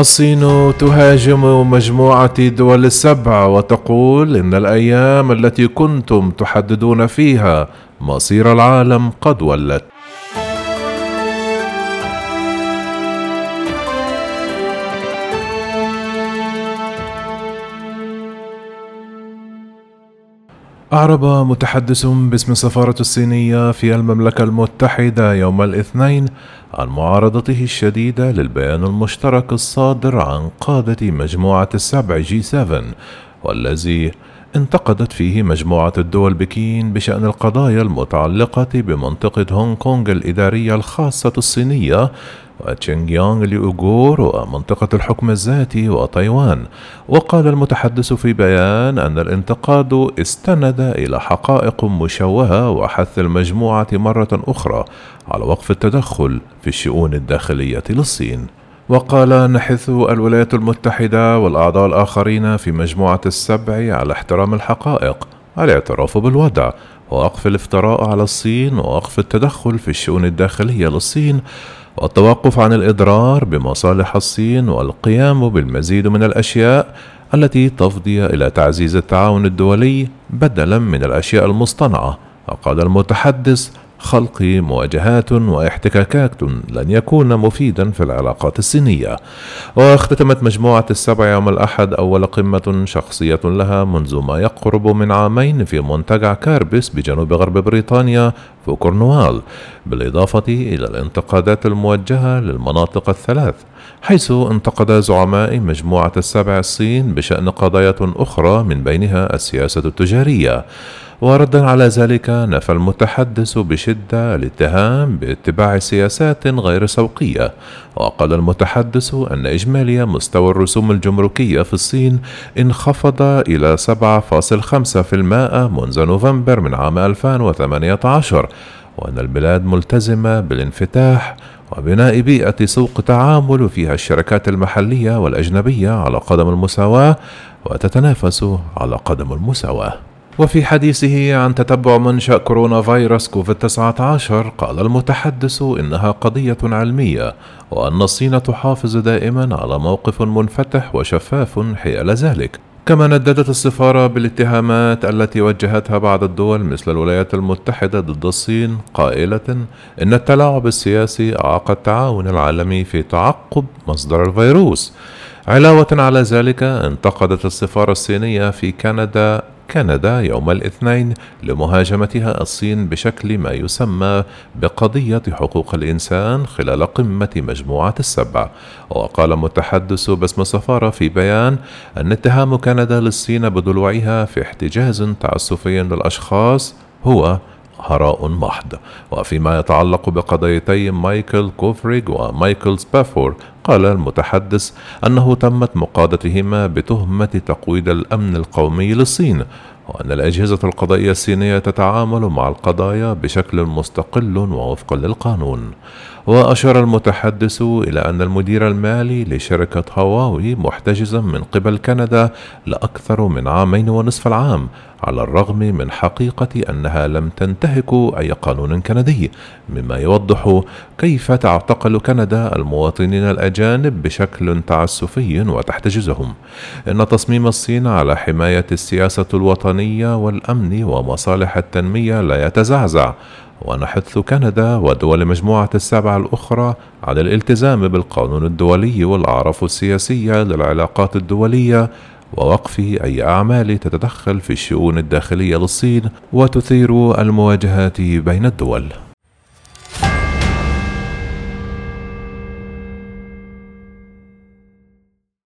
الصين تهاجم مجموعة الدول السبع وتقول إن الأيام التي كنتم تحددون فيها مصير العالم قد ولت. أعرب متحدث باسم السفارة الصينية في المملكة المتحدة يوم الاثنين عن معارضته الشديدة للبيان المشترك الصادر عن قادة مجموعة السبع G7 والذي انتقدت فيه مجموعة الدول بكين بشأن القضايا المتعلقة بمنطقة هونغ كونغ الإدارية الخاصة الصينية وشينجيانغ الأوغور ومنطقة الحكم الذاتي وتايوان. وقال المتحدث في بيان أن الانتقاد استند إلى حقائق مشوهة وحث المجموعة مرة أخرى على وقف التدخل في الشؤون الداخلية للصين. وقال نحث الولايات المتحدة والأعضاء الآخرين في مجموعة السبع على احترام الحقائق الاعتراف بالوضع ووقف الافتراء على الصين ووقف التدخل في الشؤون الداخلية للصين والتوقف عن الإضرار بمصالح الصين والقيام بالمزيد من الأشياء التي تفضي إلى تعزيز التعاون الدولي بدلا من الأشياء المصطنعة وقال المتحدث خلق مواجهات واحتكاكات لن يكون مفيدا في العلاقات الصينية واختتمت مجموعة السبع يوم الأحد أول قمة شخصية لها منذ ما يقرب من عامين في منتجع كاربس بجنوب غرب بريطانيا في كورنوال بالإضافة إلى الانتقادات الموجهة للمناطق الثلاث حيث انتقد زعماء مجموعة السبع الصين بشأن قضايا أخرى من بينها السياسة التجارية. وردا على ذلك نفى المتحدث بشدة الاتهام باتباع سياسات غير سوقية. وقال المتحدث أن إجمالي مستوى الرسوم الجمركية في الصين انخفض إلى 7.5% منذ نوفمبر من عام 2018 وأن البلاد ملتزمة بالانفتاح وبناء بيئة سوق تعامل فيها الشركات المحلية والأجنبية على قدم المساواة وتتنافس على قدم المساواة. وفي حديثه عن تتبع منشأ كورونا فيروس كوفيد 19 قال المتحدث إنها قضية علمية وأن الصين تحافظ دائما على موقف منفتح وشفاف حيال ذلك. كما نددت السفارة بالاتهامات التي وجهتها بعض الدول مثل الولايات المتحدة ضد الصين قائلة إن التلاعب السياسي أعاق التعاون العالمي في تعقب مصدر الفيروس. علاوة على ذلك انتقدت السفارة الصينية في كندا كندا يوم الاثنين لمهاجمتها الصين بشكل ما يسمى بقضية حقوق الإنسان خلال قمة مجموعة السبع. وقال متحدث باسم السفارة في بيان أن اتهام كندا للصين بضلوعها في احتجاز تعسفي للأشخاص هو هراء محض. وفيما يتعلق بقضيتي مايكل كوفريج ومايكل سبافور قال المتحدث أنه تمت مقادتهما بتهمة تقويض الأمن القومي للصين وأن الأجهزة القضائية الصينية تتعامل مع القضايا بشكل مستقل ووفقا للقانون. وأشار المتحدث إلى أن المدير المالي لشركة هواوي محتجزا من قبل كندا لأكثر من عامين ونصف العام على الرغم من حقيقة أنها لم تنتهك أي قانون كندي مما يوضح كيف تعتقل كندا المواطنين الأجانب بشكل تعسفي وتحتجزهم. إن تصميم الصين على حماية السياسة الوطنية والأمن ومصالح التنمية لا يتزعزع. ونحث كندا ودول مجموعة السبع الأخرى على الالتزام بالقانون الدولي والأعراف السياسية للعلاقات الدولية ووقف أي أعمال تتدخل في الشؤون الداخلية للصين وتثير المواجهات بين الدول.